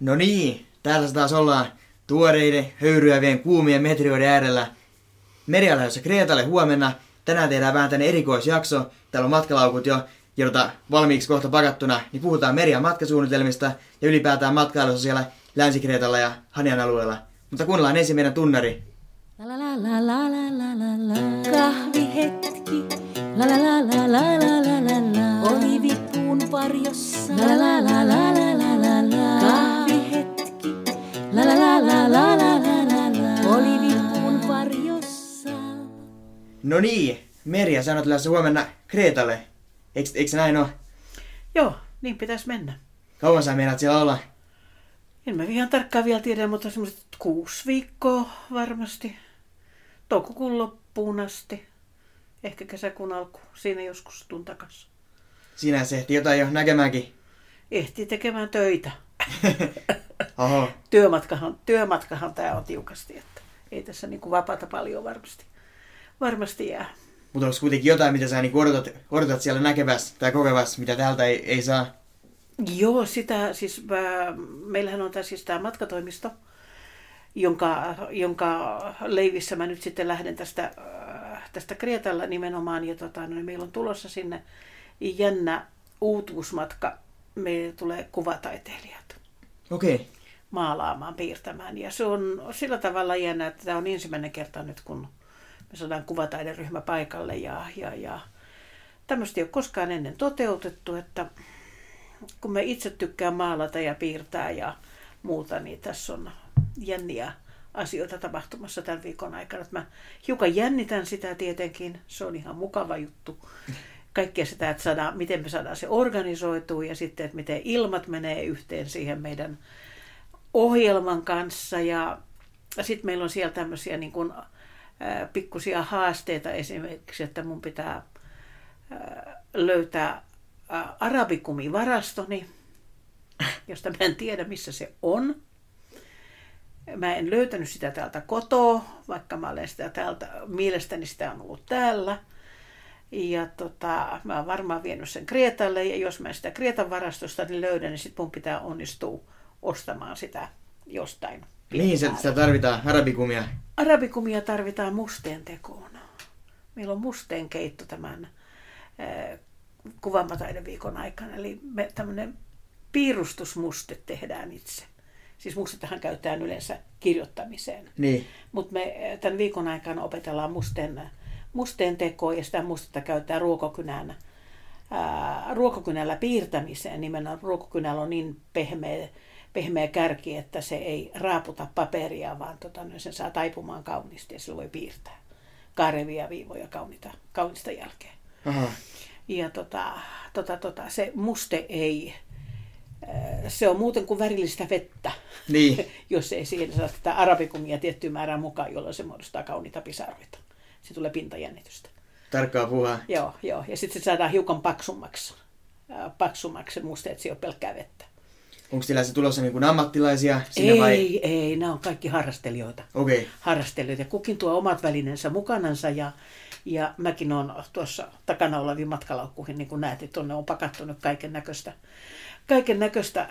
No niin, täällä taas ollaan tuoreiden, höyryävien, kuumien metrioiden äärellä. Merialaisessa Kreetalle huomenna. Tänään tehdään vähän tänne erikoisjakso. Täällä on matkalaukut jo jota valmiiksi kohta pakattuna, niin puhutaan meri- ja matkasuunnitelmista ja ylipäätään matkailussa siellä Länsi-Kreetalla ja Hanian alueella. Mutta kuunnellaan ensin meidän tunnari. La la la la la la la la la. Kahvihetki. La la la la la la la la la. Olivipuun varjossa. La la la la la la la Olivipuun varjossa. No niin, Merja, sä oot lähdössä huomenna Kreetalle. Eikö, eikö se näin ole? Joo, niin pitäisi mennä. Kauan sä meinaat siellä olla? En mä ihan tarkkaan vielä tiedä, mutta semmoiset kuusi viikkoa varmasti. Toukokuun loppuun asti. Ehkä kesäkuun alku. Siinä joskus tuun takas. Siinä se ehti jotain jo näkemäänkin. Ehti tekemään töitä. Oho, Työmatkahan, työmatkahan tämä on tiukasti, että ei tässä niinku vapaata paljon varmasti, varmasti jää. mutta onko kuitenkin jotain, mitä sä niin odotat, odotat siellä näkevässä tai kokevässä, mitä täältä ei, ei saa? Joo, sitä siis, mä, meillähän on tää, siis tämä matkatoimisto, jonka, jonka leivissä mä nyt sitten lähden tästä, äh, tästä Kreetalla nimenomaan. Ja tota, no, niin meillä on tulossa sinne jännä uutuusmatka. Meille tulee kuvataiteilijat Okei. Okay. Maalaamaan, piirtämään. Ja se on sillä tavalla jännä, että tämä on ensimmäinen kerta nyt, kun me saadaan kuvataideryhmä paikalle. Ja, ja, ja tämmöistä ei ole koskaan ennen toteutettu, että kun me itse tykkään maalata ja piirtää ja muuta, niin tässä on jänniä asioita tapahtumassa tämän viikon aikana. Että mä hiukan jännitän sitä tietenkin, se on ihan mukava juttu. Kaikkea sitä, että saadaan, miten me saadaan se organisoitua ja sitten, että miten ilmat menee yhteen siihen meidän ohjelman kanssa. Ja sitten meillä on siellä tämmöisiä niin kuin, ää, pikkusia haasteita esimerkiksi, että mun pitää ää, löytää ää, arabikumivarastoni, josta mä en tiedä missä se on. Mä en löytänyt sitä täältä kotoa, vaikka mä olen sitä täältä, mielestäni sitä on ollut täällä. Ja tota, mä oon varmaan vienyt sen Kreetalle, ja jos mä en sitä Kreetan varastosta niin löydän, niin sit mun pitää onnistua ostamaan sitä jostain. Niin, se, sitä tarvitaan, arabikumia. Arabikumia tarvitaan musteen tekoon. Meillä on musteen keitto tämän eh, kuvamataideviikon aikana. Eli me tämmöinen piirustusmuste tehdään itse. Siis mustetahan käytetään yleensä kirjoittamiseen. Niin. Mutta me eh, tämän viikon aikana opetellaan musteen, musteen tekoa ja sitä mustetta käytetään ruokokynän, ää, ruokokynällä piirtämiseen. Nimenomaan ruokokynällä on niin pehmeä, pehmeä kärki, että se ei raaputa paperia, vaan tota, no, sen saa taipumaan kauniisti ja sillä voi piirtää karevia viivoja kaunista, kaunista jälkeen. Aha. Ja tota, tota, tota, se muste ei, ää, se on muuten kuin värillistä vettä, Niin. jos ei siihen saa tätä arabikumia tiettyä määrää mukaan, jolloin se muodostaa kauniita pisaroita. Se tulee pintajännitystä. Tarkkaa puhua. Joo, joo. Ja sitten se saadaan hiukan paksummaksi, ää, paksummaksi se muste, että se ei ole pelkkää vettä. Onko teillä se tulossa niin kuin ammattilaisia sinne ei, vai? ei, nämä on kaikki harrastelijoita. Okei. Okay. harrastelijoita. Kukin tuo omat välineensä mukanansa ja, ja mäkin olen tuossa takana oleviin matkalaukkuihin, niin kuin näet, että tuonne on pakattu nyt kaiken näköistä kaiken näköistä,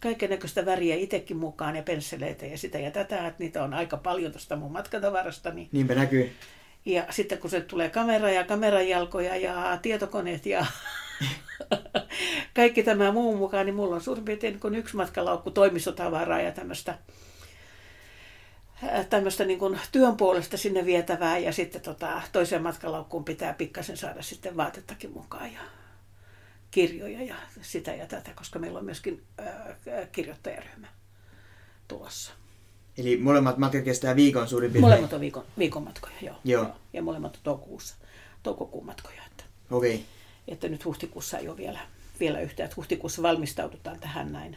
kaiken näköistä väriä itsekin mukaan ja pensseleitä ja sitä ja tätä, että niitä on aika paljon tuosta mun matkatavarastani. Niinpä näkyy. Ja sitten kun se tulee kamera ja kamerajalkoja ja tietokoneet ja kaikki tämä muu mukaan, niin mulla on suurin piirtein kuin yksi matkalaukku toimistotavaraa ja tämmöistä tämmöistä niin kuin työn puolesta sinne vietävää ja sitten tota, toiseen matkalaukkuun pitää pikkasen saada sitten vaatettakin mukaan ja kirjoja ja sitä ja tätä, koska meillä on myöskin ää, kirjoittajaryhmä tulossa. Eli molemmat matkat kestää viikon suurin piirtein. Molemmat on viikon, viikon matkoja, joo. Joo. Ja molemmat on toukokuussa, toukokuun matkoja. Että. Okay. että nyt huhtikuussa ei ole vielä, vielä yhtään. Että huhtikuussa valmistaudutaan tähän näin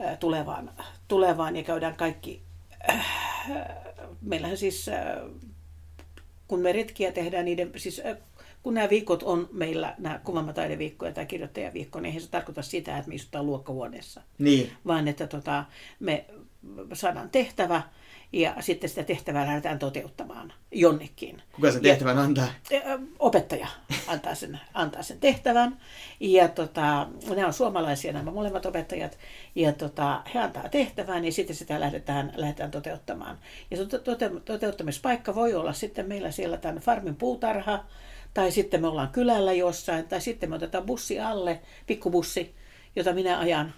ää, tulevaan, tulevaan ja käydään kaikki. Äh, meillähän siis, äh, kun me retkiä tehdään, niiden, siis äh, kun nämä viikot on meillä, nämä kuvamataideviikko ja tämä kirjoittajaviikko, niin eihän se tarkoita sitä, että me istutaan luokkahuoneessa Niin. vaan että tota, me saadaan tehtävä Ja sitten sitä tehtävää lähdetään toteuttamaan jonnekin. Kuka sen tehtävän antaa? Ö, Opettaja antaa sen, antaa sen tehtävän. Ja tota, nämä on suomalaisia nämä molemmat opettajat. Ja tota, he antaa tehtävän ja sitten sitä lähdetään, lähdetään toteuttamaan. Ja se tote- toteuttamispaikka voi olla sitten meillä siellä tämän farmin puutarha, tai sitten me ollaan kylällä jossain, tai sitten me otetaan bussi alle, pikkubussi, jota minä ajan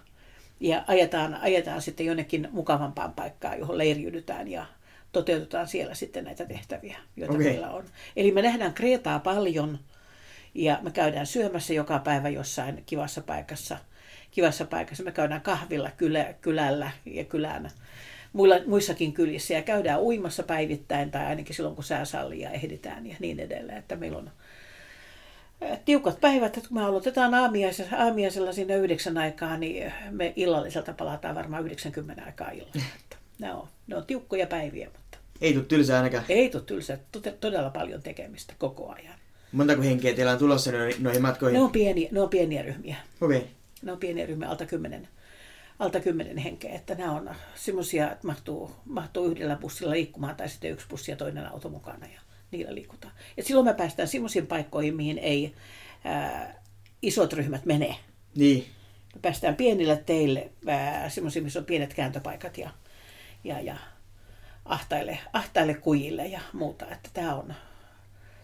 ja ajetaan, ajetaan sitten jonnekin mukavampaan paikkaan, johon leiriydytään ja toteutetaan siellä sitten näitä tehtäviä, joita okay. meillä on. Eli me nähdään Kreetaa paljon ja me käydään syömässä joka päivä jossain kivassa paikassa. Kivassa paikassa me käydään kahvilla kylä, kylällä ja kylänä muilla, muissakin kylissä ja käydään uimassa päivittäin tai ainakin silloin kun sää sallii ja ehditään ja niin edelleen. Että meillä on tiukat päivät, että kun me aloitetaan aamiaisella, aamiaisella siinä yhdeksän aikaa, niin me illalliselta palataan varmaan 90 aikaa illalla. Että Ne on, ne on tiukkoja päiviä, mutta Ei tule tylsää ainakaan. ei tule tylsää, todella paljon tekemistä koko ajan. Montako henkeä teillä on tulossa noihin, matkoihin? Ne on, pieni, ne on pieniä ryhmiä. Okei. Okay. Ne on pieniä ryhmiä, alta kymmenen, alta kymmenen henkeä. Että nämä on semmoisia, että mahtuu, mahtuu yhdellä bussilla liikkumaan tai sitten yksi bussi ja toinen auto mukana ja niillä liikutaan. Et silloin me päästään semmoisiin paikkoihin, mihin ei ää, isot ryhmät mene. Niin. Me päästään pienille teille, semmoisiin, missä on pienet kääntöpaikat ja, ja, ja ahtaille, ahtaille kujille ja muuta. Että tämä on,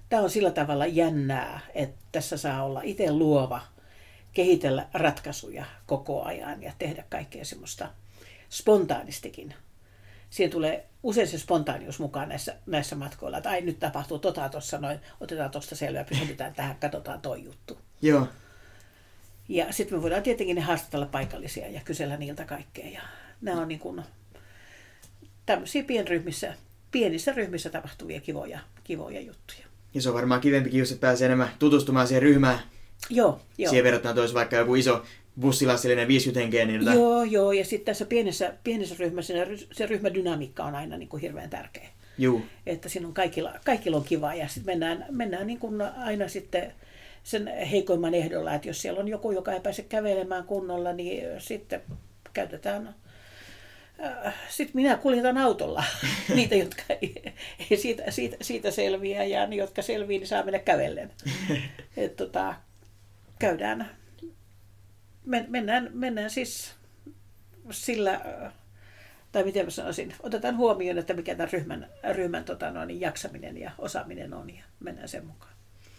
tämä on sillä tavalla jännää, että tässä saa olla itse luova, kehitellä ratkaisuja koko ajan ja tehdä kaikkea semmoista spontaanistikin. Siihen tulee usein se spontaanius mukaan näissä, näissä matkoilla, että ai nyt tapahtuu tota tuossa noin, otetaan tuosta selvää, pysähdytään tähän, katsotaan toi juttu. Joo. Ja sitten me voidaan tietenkin ne haastatella paikallisia ja kysellä niiltä kaikkea. Ja nämä on niin kuin tämmöisiä pienryhmissä, pienissä ryhmissä tapahtuvia kivoja, kivoja juttuja. Ja se on varmaan kivempikin että pääsee enemmän tutustumaan siihen ryhmään. Joo, joo. Siihen verrattuna toisi vaikka joku iso bussilastillinen 50 henkeä, niin tota, Joo, joo. Ja sitten tässä pienessä, pienessä ryhmässä se, ry- se ryhmädynamiikka on aina niin kuin hirveän tärkeä. juu. Että siinä on kaikilla, kaikilla on kiva ja sitten mennään, mennään niin kuin aina sitten sen heikoimman ehdolla, että jos siellä on joku, joka ei pääse kävelemään kunnolla, niin sitten käytetään sitten minä kuljetan autolla niitä, jotka ei, ei siitä, siitä, siitä selviä ja ne, jotka selviää, niin saa mennä kävellen. Et tota, käydään, men, mennään, mennään siis sillä, tai miten mä sanoisin, otetaan huomioon, että mikä tämän ryhmän, ryhmän tota, no, niin jaksaminen ja osaaminen on ja mennään sen mukaan.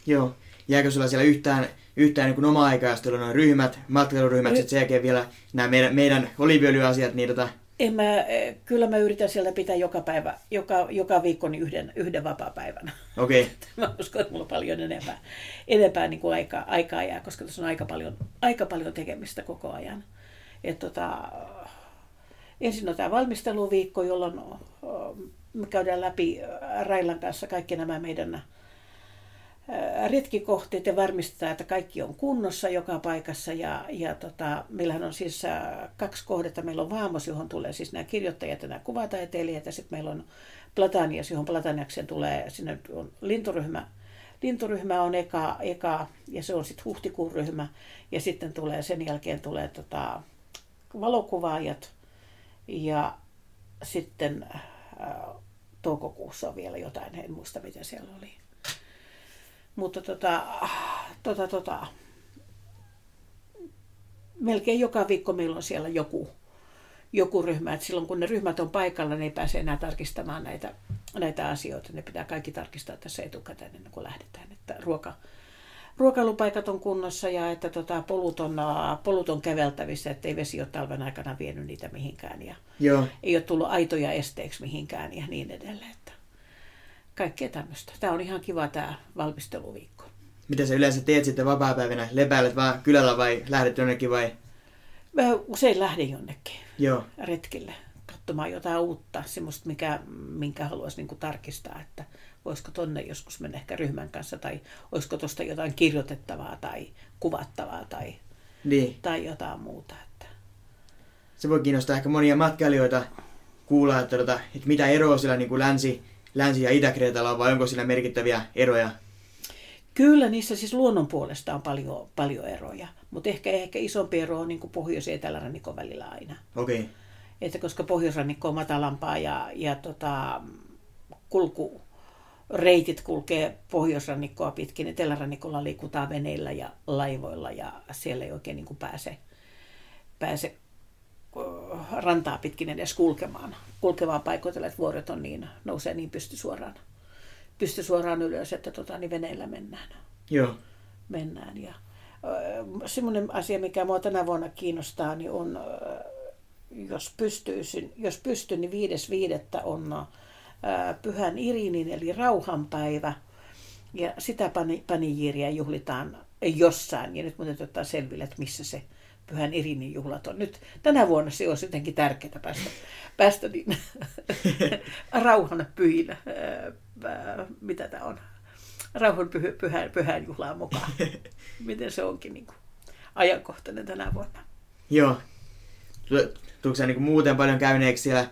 Joo. Jääkö sulla siellä yhtään, yhtään niin kuin oma aikaa, jos teillä on noin ryhmät, matkailuryhmät, Ry- sitten sen jälkeen vielä nämä meidän, meidän oliviöljyasiat, niin tota, En mä, eh, kyllä mä yritän sieltä pitää joka päivä, joka, joka viikko niin yhden, yhden vapaa-päivän. okei. Okay. Mä uskon, että mulla on paljon enempää, enempää niin kuin aikaa, aikaa jää, koska tässä on aika paljon, aika paljon tekemistä koko ajan. Et tota, ensin on tämä valmisteluviikko, jolloin me käydään läpi Railan kanssa kaikki nämä meidän retkikohteet ja varmistetaan, että kaikki on kunnossa joka paikassa. Ja, ja tota, meillähän on siis ä, kaksi kohdetta. Meillä on Vaamos, johon tulee siis nämä kirjoittajat ja nämä kuvataiteilijat. Ja sitten meillä on Platanias, johon Plataniaksen tulee, sinne on linturyhmä. Linturyhmä on eka, eka ja se on sitten huhtikuun ryhmä. Ja sitten tulee, sen jälkeen tulee tota, valokuvaajat ja sitten äh, toukokuussa on vielä jotain, en muista mitä siellä oli. Mutta tota, tota, tota, melkein joka viikko meillä on siellä joku, joku ryhmä. Et silloin kun ne ryhmät on paikalla, ne ei pääse enää tarkistamaan näitä, näitä asioita. Ne pitää kaikki tarkistaa tässä etukäteen ennen kuin lähdetään. Että ruoka, ruokailupaikat on kunnossa ja että tota, polut, on, polut on käveltävissä, ettei vesi ole talven aikana vienyt niitä mihinkään. Ja Joo. ei ole tullut aitoja esteeksi mihinkään ja niin edelleen. Että kaikkea tämmöistä. Tämä on ihan kiva tämä valmisteluviikko. Mitä sä yleensä teet sitten vapaa-päivänä? Lepäilet vaan kylällä vai lähdet jonnekin vai? Mä usein lähden jonnekin Joo. retkille katsomaan jotain uutta, semmoista, mikä, minkä haluaisi niin tarkistaa, että voisiko tonne joskus mennä ehkä ryhmän kanssa, tai olisiko tuosta jotain kirjoitettavaa tai kuvattavaa tai, Niin. tai jotain muuta. Että. Se voi kiinnostaa ehkä monia matkailijoita kuulla, että, tota, että mitä eroa sillä niin kuin länsi, länsi- ja itä-Kreetalla on, vai onko sillä merkittäviä eroja? Kyllä niissä siis luonnon puolesta on paljon, paljon eroja, mutta ehkä, ehkä isompi ero on niin kuin pohjois- ja etelärannikon välillä aina. Okei. Okay. Että koska pohjoisrannikko on matalampaa ja, ja tota, kulku, reitit kulkee pohjoisrannikkoa pitkin, etelärannikolla liikutaan veneillä ja laivoilla ja siellä ei oikein niin kuin pääse, pääse rantaa pitkin edes kulkemaan, kulkemaan paikoitella, että vuoret on niin, nousee niin pysty suoraan, pysty suoraan ylös, että tota, niin veneillä mennään. Joo. mennään. Ja, semmoinen asia, mikä mua tänä vuonna kiinnostaa, niin on, jos, pystyisin, jos pystyn, niin viides viidettä on Pyhän Irinin eli rauhanpäivä. Ja sitä panijiiriä juhlitaan jossain. Ja nyt mun täytyy ottaa selville, että missä se Pyhän Irinin juhlat on. Nyt tänä vuonna se olisi jotenkin tärkeää päästä, päästä niin, rauhan pyhin, mitä tämä on, rauhan pyhä, pyhän, pyhän juhlaan mukaan. Miten se onkin niin kuin, ajankohtainen tänä vuonna. Joo. Tuletko sä niin muuten paljon käyneeksi siellä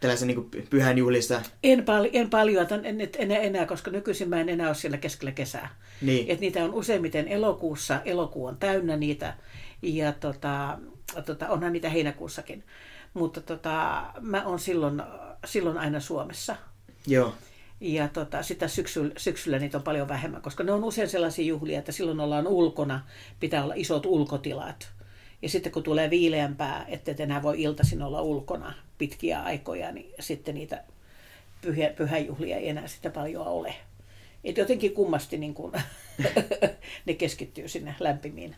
tällaisen niin pyhän juhlissa? En, pal- en paljon, en, en, enää, enää, koska nykyisin mä en enää ole siellä keskellä kesää. Niin. Et niitä on useimmiten elokuussa, elokuu on täynnä niitä, ja tota, tota, onhan niitä heinäkuussakin. Mutta tota, mä oon silloin, silloin aina Suomessa. Joo. Ja tota, sitä syksyllä, syksyllä niitä on paljon vähemmän, koska ne on usein sellaisia juhlia, että silloin ollaan ulkona, pitää olla isot ulkotilat. Ja sitten kun tulee viileämpää, että et enää voi iltaisin olla ulkona pitkiä aikoja, niin sitten niitä pyhä, pyhäjuhlia ei enää sitä paljon ole. Et jotenkin kummasti niin kun, ne keskittyy sinne lämpimiin,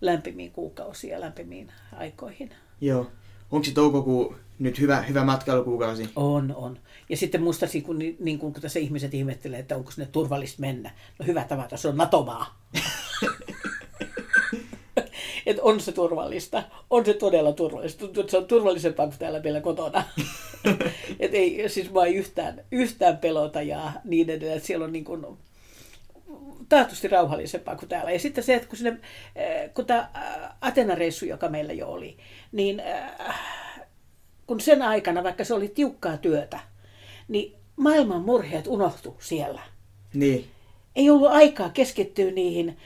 lämpimiin kuukausiin ja lämpimiin aikoihin. Joo. Onko se toukokuu nyt hyvä, hyvä matkailukuukausi? On, on. Ja sitten musta kun, niin kun, kun tässä ihmiset ihmettelee, että onko sinne turvallista mennä. No hyvä tavata, se on Natomaa. että on se turvallista. On se todella turvallista. Tuntuu, että se on turvallisempaa kuin täällä meillä kotona. et ei siis vaan yhtään, yhtään pelota ja niin edelleen. Että siellä on niin kuin, taatusti rauhallisempaa kuin täällä. Ja sitten se, että kun, sinne, eh, kun tämä eh, Atena-reissu, joka meillä jo oli, niin eh, kun sen aikana, vaikka se oli tiukkaa työtä, niin maailman murheet unohtu siellä. Niin. Ei ollut aikaa keskittyä niihin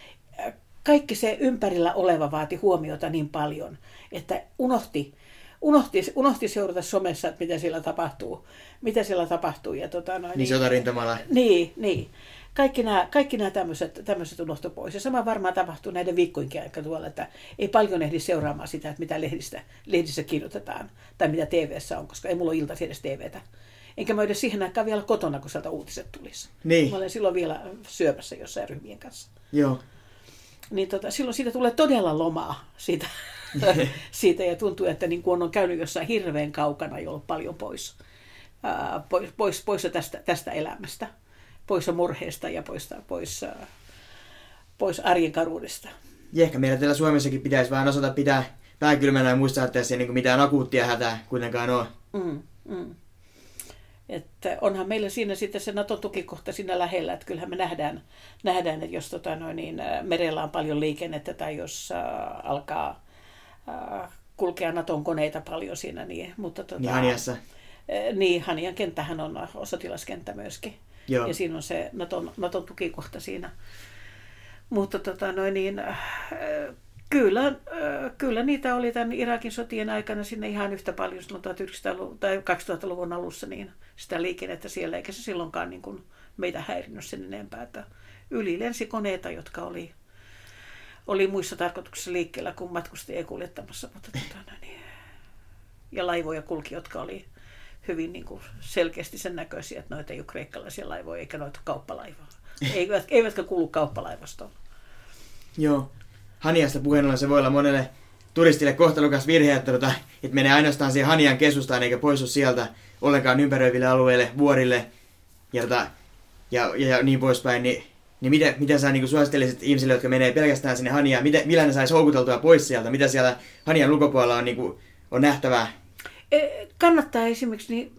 kaikki se ympärillä oleva vaati huomiota niin paljon, että unohti, unohti, unohti seurata somessa, että mitä siellä tapahtuu. Mitä siellä tapahtuu. Ja tota, noin, niin, sotarintamalla. Niin, niin. Kaikki nämä, kaikki nämä tämmöiset, tämmöiset unohtu pois. Ja sama varmaan tapahtuu näiden viikkoinkin aika tuolla, että ei paljon ehdi seuraamaan sitä, että mitä lehdistä, lehdissä kirjoitetaan tai mitä tv on, koska ei mulla ole iltasi edes TVtä. Enkä mä edes siihen aikaan vielä kotona, kun sieltä uutiset tulisi. Niin. Mä olen silloin vielä syömässä jossain ryhmien kanssa. Joo niin tota, silloin siitä tulee todella lomaa siitä, siitä ja tuntuu, että niin kun on käynyt jossain hirveän kaukana ollut paljon pois, ää, pois, pois, pois tästä, tästä elämästä, pois murheesta ja pois, pois, ää, pois arjen karuudesta. Ja ehkä meillä täällä Suomessakin pitäisi vähän osata pitää pääkylmänä ja muistaa, että tässä ei niin mitään akuuttia hätää kuitenkaan ole. Mm, mm. Että onhan meillä siinä sitten se NATO-tukikohta siinä lähellä, että kyllähän me nähdään, nähdään että jos tota noin, niin, merellä on paljon liikennettä tai jos äh, alkaa äh, kulkea Naton koneita paljon siinä. Niin, mutta, tota, niin Haniassa. Äh, niin, Hanian kenttähän on sotilaskenttä myöskin. Joo. Ja siinä on se Naton, Naton tukikohta siinä. Mutta tota noin, niin, äh, Kyllä, kyllä niitä oli tämän Irakin sotien aikana sinne ihan yhtä paljon silloin 1900 tai 2000-luvun alussa niin sitä liikennettä siellä, eikä se silloinkaan niin kuin meitä häirinnyt sen enempää. Että yli lensikoneita, jotka oli, oli muissa tarkoituksissa liikkeellä kuin matkustajia kuljettamassa. Mutta, tota, no niin. Ja laivoja kulki, jotka oli hyvin niin kuin selkeästi sen näköisiä, että noita ei ole kreikkalaisia laivoja eikä noita kauppalaivoja. Eivätkä kuulu kauppalaivastoon. Joo. Haniasta puheen ollen se voi olla monelle turistille kohtalukas virhe, että, tota, että menee ainoastaan siihen Hanian keskustaan eikä poistu sieltä ollenkaan ympäröiville alueille, vuorille ja, tota, ja, ja, ja niin poispäin, niin, niin mitä, mitä sä niin suosittelisit ihmisille, jotka menee pelkästään sinne Haniaan, mitä, millä ne saisi houkuteltua pois sieltä, mitä siellä Hanian lukopuolella on, niin kuin, on nähtävää? E, kannattaa esimerkiksi, niin,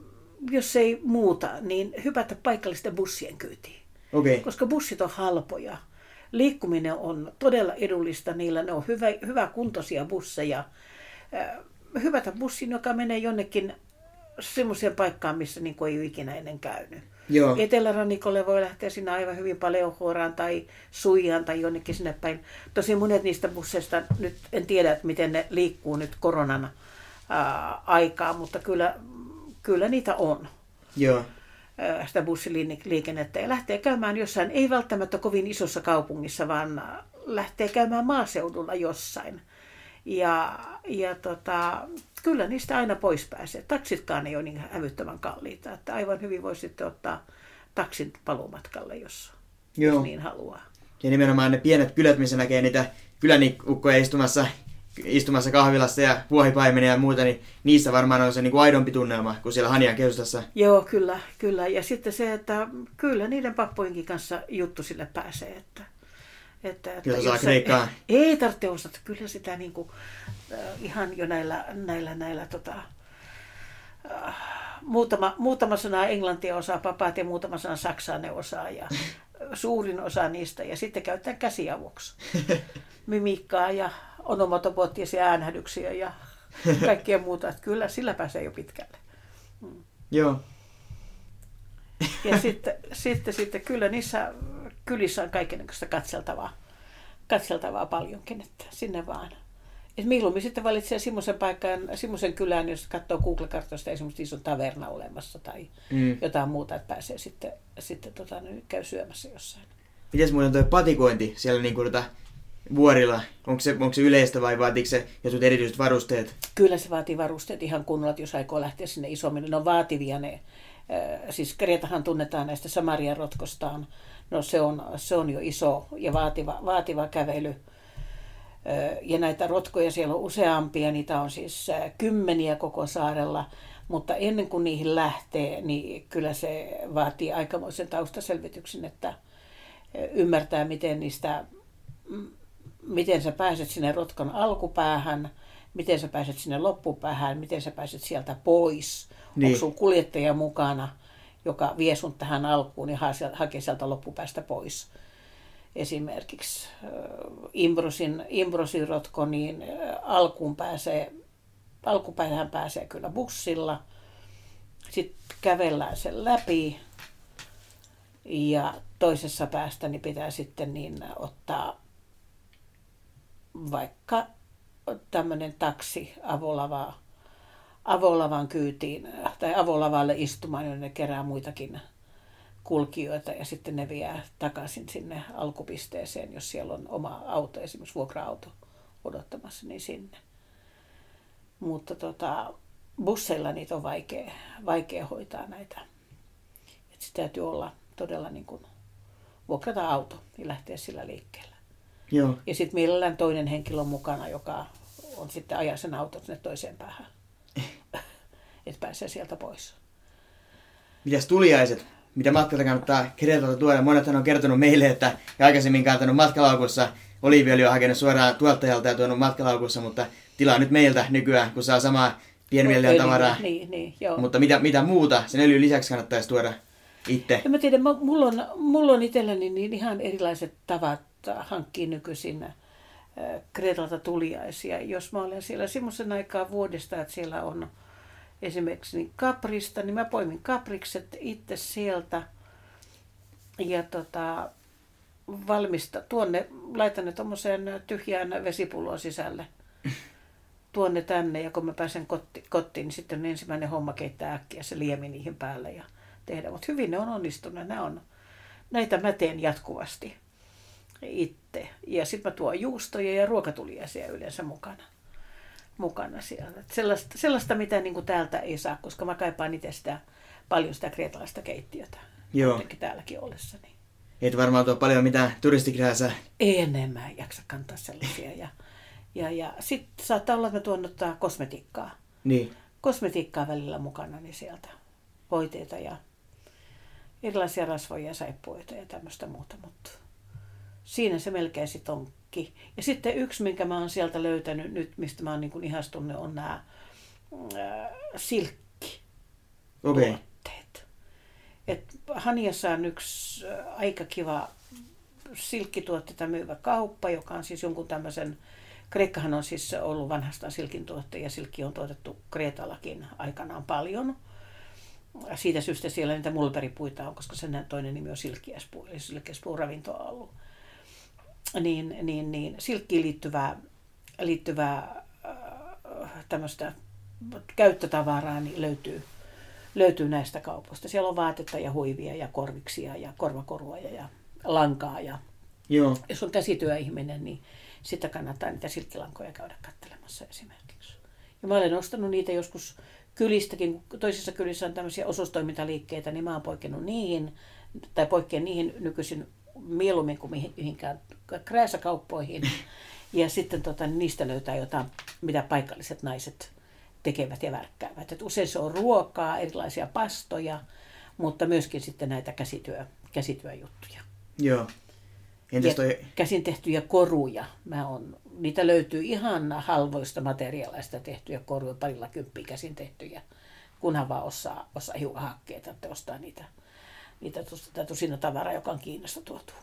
jos ei muuta, niin hypätä paikallisten bussien kyytiin. Okay. Koska bussit on halpoja liikkuminen on todella edullista. Niillä ne on hyvä, hyvä kuntoisia busseja. Hyvätä bussin, joka menee jonnekin semmoiseen paikkaan, missä niin ei ole ikinä ennen käynyt. Joo. Etelärannikolle voi lähteä sinne aivan hyvin Paleohuoraan tai Suijaan tai jonnekin sinne päin. Tosi monet niistä busseista, nyt en tiedä, että miten ne liikkuu nyt koronan ää, aikaa, mutta kyllä, kyllä niitä on Joo. ää, sitä bussiliikennettä ja lähtee käymään jossain, ei välttämättä kovin isossa kaupungissa, vaan lähtee käymään maaseudulla jossain. Ja, ja tota, kyllä niistä aina pois pääsee. Taksitkaan ei ole niin hävyttömän kalliita, että aivan hyvin voi sitten ottaa taksin paluumatkalle, jos, Joo. jos niin haluaa. Ja nimenomaan ne pienet kylät, missä näkee niitä kylänikukkoja istumassa, istumassa kahvilassa ja vuohipaimenia ja muuta, niin niissä varmaan on se niin kuin aidompi tunnelma kuin siellä Hanian keskustassa. Joo, kyllä, kyllä. Ja sitten se, että kyllä niiden pappojenkin kanssa juttu sille pääsee. Että, että, että Jos se- kreikkaa. Ei tarvitse osata. Kyllä sitä niin kuin, äh, ihan jo näillä, näillä, näillä tota, äh, muutama, muutama sana englantia osaa papat ja muutama sana saksaa ne osaa. Ja suurin osa niistä. Ja sitten käyttää käsiavuksi. Mimikkaa ja onomatopoettisia äänhädyksiä ja kaikkea muuta. Että kyllä sillä pääsee jo pitkälle. Joo. Ja sitten, sitten, sitten kyllä niissä kylissä on kaikenlaista katseltavaa, katseltavaa paljonkin, että sinne vaan. Et mieluummin sitten valitsee semmoisen paikan, semmoisen kylän, jos katsoo Google-kartoista esimerkiksi iso taverna olemassa tai Mm. jotain muuta, että pääsee sitten, sitten tota, niin käy syömässä jossain. Mites muuten tuo patikointi siellä niin kuin, tota, vuorilla? Onko se, onko se yleistä vai vaatiiko se jotkut erityiset varusteet? Kyllä se vaatii varusteet ihan kunnolla, että jos aikoo lähteä sinne isommin. Ne on vaativia ne. Äh, Siis Kretahan tunnetaan näistä Samarian rotkostaan. No se on, se on jo iso ja vaativa, vaativa kävely. Ja näitä rotkoja siellä on useampia, niitä on siis kymmeniä koko saarella. Mutta ennen kuin niihin lähtee, niin kyllä se vaatii aikamoisen taustaselvityksen, että ymmärtää, miten niistä miten sä pääset sinne rotkan alkupäähän, miten sä pääset sinne loppupäähän, miten sä pääset sieltä pois. Niin. Onko sun kuljettaja mukana, joka vie sun tähän alkuun ja hakee sieltä loppupäästä pois. Esimerkiksi Imbrosin, Imbrosin rotko, niin alkuun pääsee, alkupäähän pääsee kyllä bussilla. Sitten kävellään sen läpi ja toisessa päästä niin pitää sitten niin ottaa vaikka tämmöinen taksi avolava, avolavan kyytiin tai avolavalle istumaan, jonne ne kerää muitakin kulkijoita ja sitten ne vie takaisin sinne alkupisteeseen, jos siellä on oma auto, esimerkiksi vuokra-auto odottamassa, niin sinne. Mutta tota, busseilla niitä on vaikea, vaikea hoitaa näitä. Et sitä täytyy olla todella niin kuin vuokrata auto ja lähteä sillä liikkeelle. Joo. Ja sitten mielellään toinen henkilö on mukana, joka on sitten ajaa sen auton sinne toiseen päähän. että pääsee sieltä pois. Mitäs tuliaiset? Mitä matkalta kannattaa Kreetalta tuoda? Monethan on kertonut meille, että ja aikaisemmin kantanut matkalaukussa. Oliiviöljy on hakenut suoraan tuottajalta ja tuonut matkalaukussa, mutta tilaa nyt meiltä nykyään, kun saa samaa pienmielinen tavaraa. Niin, niin, joo. Mutta mitä, mitä muuta sen öljyn lisäksi kannattaisi tuoda itse? En mä tiedä, mä- mulla on, mulla on itselläni niin ihan erilaiset tavat hankkia nykyisin äh, Kreetalta tuliaisia. Jos mä olen siellä semmoisen aikaa vuodesta, että siellä on esimerkiksi niin kaprista, niin mä poimin kaprikset itse sieltä ja tota, valmista, tuonne, laitan ne tuommoiseen tyhjään vesipulloon sisälle tuonne tänne ja kun mä pääsen kotti, kotiin, niin sitten on ensimmäinen homma keittää äkkiä se liemi niihin päälle ja tehdä. Mutta hyvin ne on onnistuneet. Nämä on, näitä mä teen jatkuvasti itse. Ja sitten mä tuon juustoja ja ruokatuliaisia yleensä mukana, mukana siellä. Et sellaista, sellaista, mitä niin kuin täältä ei saa, koska mä kaipaan itse sitä, paljon sitä kreetalaista keittiötä. Joo. Kuitenkin täälläkin ollessani. Et varmaan tuo paljon mitään turistikirjassa. enemmän jaksa kantaa sellaisia. Ja, ja, ja sitten saattaa olla, että mä tuon ottaa kosmetiikkaa. Niin. Kosmetiikkaa välillä mukana niin sieltä. Voiteita ja erilaisia rasvoja ja saippuita ja tämmöistä muuta. Mutta siinä se melkein sitten onkin. Ja sitten yksi, minkä mä oon sieltä löytänyt nyt, mistä mä oon niin ihastunut, on nämä äh, silkki. Okay. Et Haniassa on yksi äh, aika kiva silkkituotteita myyvä kauppa, joka on siis jonkun tämmöisen, Kreikkahan on siis ollut vanhastaan silkin tuotte ja silkki on tuotettu Kreetallakin aikanaan paljon. Siitä syystä siellä niitä mulberipuita on, koska sen toinen nimi on silkkiäspuu, eli silkkiäspuu ravintoa ollut. Niin, niin, niin silkkiin liittyvää, liittyvää äh, tämmöistä käyttötavaraa niin löytyy, löytyy näistä kaupoista. Siellä on vaatetta ja huivia ja korviksia ja korvakoruja ja lankaa. Ja Joo. jos on käsityöihminen, niin sitä kannattaa niitä silkkilankoja käydä katselemassa esimerkiksi. Ja mä olen ostanut niitä joskus kylistäkin, kun toisissa kylissä on tämmöisiä osuustoimintaliikkeitä, niin mä oon poikennut niihin, tai poikkean niihin nykyisin mieluummin kuin mihinkään krääsäkauppoihin. Ja sitten tota, niin niistä löytää jotain, mitä paikalliset naiset tekevät ja värkkäävät. Et usein se on ruokaa, erilaisia pastoja, mutta myöskin sitten näitä käsityö, käsityöjuttuja. Joo. Entäs toi, käsin tehtyjä koruja. Mä on, niitä löytyy ihan halvoista materiaaleista tehtyjä koruja, parilla kymppiä käsin tehtyjä, kunhan vaan osaa, osaa hiukan hakkeita, että ostaa niitä, niitä tusina tavaraa, joka on Kiinasta tuotu.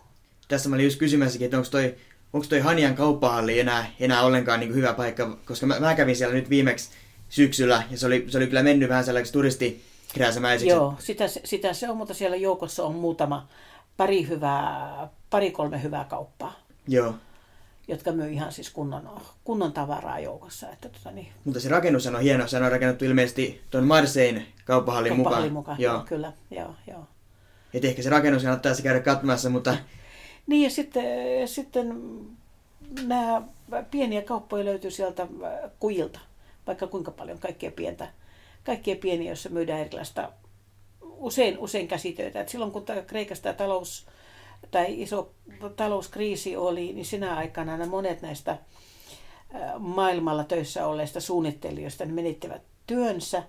tässä mä olin just kysymässäkin, että onko toi, onko toi Hanian kauppahalli enää, enää ollenkaan niin hyvä paikka, koska mä, mä, kävin siellä nyt viimeksi syksyllä ja se oli, se oli kyllä mennyt vähän sellaiseksi turistikirjaisemäiseksi. Joo, sitä, se- sitä se on, mutta siellä joukossa on muutama, pari, hyvää, pari kolme hyvää kauppaa, Joo. jotka myy ihan siis kunnon, kunnon tavaraa joukossa. Että tota, niin, Mutta se rakennus on hieno, se on rakennettu ilmeisesti tuon Marsein kauppahallin mukaan. kauppahallin mukaan. Joo. Joo. Kyllä, joo, joo. Et ehkä se rakennus kannattaa käydä katsomassa, mutta Niin ja sitten, sitten nämä pieniä kauppoja löytyy sieltä äh, kujilta, vaikka kuinka paljon kaikkea pientä, kaikkea pieniä, joissa myydään erilaista, usein, usein käsitöitä. Et silloin kun tämä talous, tai iso talouskriisi oli, niin sinä aikana nämä monet näistä äh, maailmalla töissä olleista suunnittelijoista ne menettivät työnsä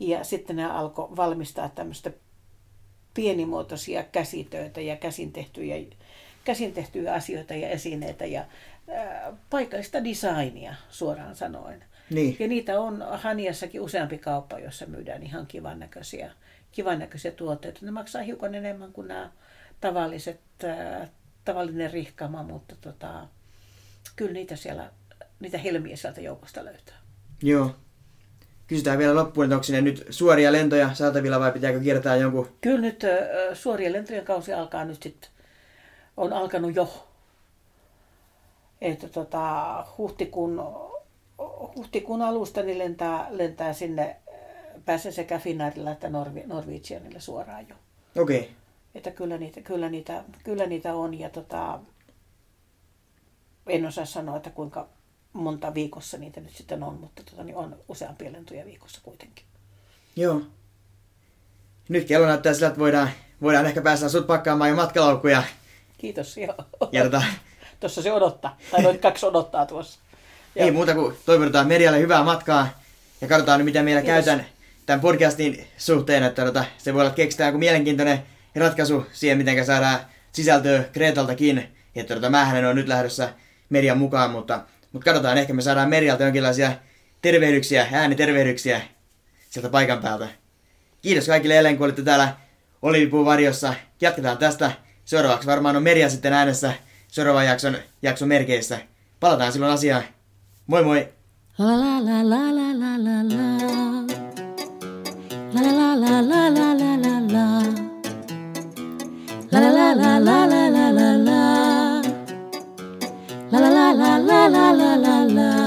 ja sitten ne alkoi valmistaa tämmöistä pienimuotoisia käsitöitä ja käsin tehtyjä, käsin tehtyjä asioita ja esineitä ja ää, paikallista designia suoraan sanoen. niin. Ja niitä on Haniassakin useampi kauppa, jossa myydään ihan kivan näköisiä, kivan näköisiä tuotteita. Ne maksaa hiukan enemmän kuin nämä tavalliset, ää, tavallinen rihkama, mutta tota, kyllä niitä siellä, niitä helmiä sieltä joukosta löytää. Joo. Kysytään vielä loppuun, että onko sinne nyt suoria lentoja saatavilla vai pitääkö kiertää jonkun... Kyllä nyt ö, suorien lentojen kausi alkaa nyt sitten, on alkanut jo. Että tota, huhtikuun, huhtikuun alusta niin lentää, lentää sinne, pääsee sekä Finnairilla että Norvi, Norwegianilla suoraan jo. Okei. Okay. Että kyllä niitä, kyllä niitä, kyllä niitä on ja tota, en osaa sanoa, että kuinka monta viikossa niitä nyt sitten on, mutta tota, niin on useampia lentoja viikossa kuitenkin. Joo. Nyt kello näyttää sillä, että voidaan, voidaan ehkä päästä sut pakkaamaan jo matkalaukkuja. Kiitos, joo. Ja tota, Tuossa se odottaa. Tai noit kaksi odottaa tuossa. ei muuta kuin toivotetaan Merjalle hyvää matkaa. Ja katsotaan nyt, mitä meillä Kiitos. käytän tämän podcastin suhteen. Että tota, se voi olla, keksitään joku mielenkiintoinen ratkaisu siihen, miten saadaan sisältöä Kreetaltakin. Että tota, mähän on nyt lähdössä Merjan mukaan, mutta, mutta katsotaan, ehkä me saadaan Merjalta jonkinlaisia tervehdyksiä, äänitervehdyksiä sieltä paikan päältä. Kiitos kaikille jälleen, kun olitte täällä Olivipuun varjossa. Jatketaan tästä. Seuraavaksi varmaan on Merja sitten äänessä seuraavan jakson, jakson merkeissä. Palataan silloin asiaan. Moi moi! La la la la la la la la. la la la la.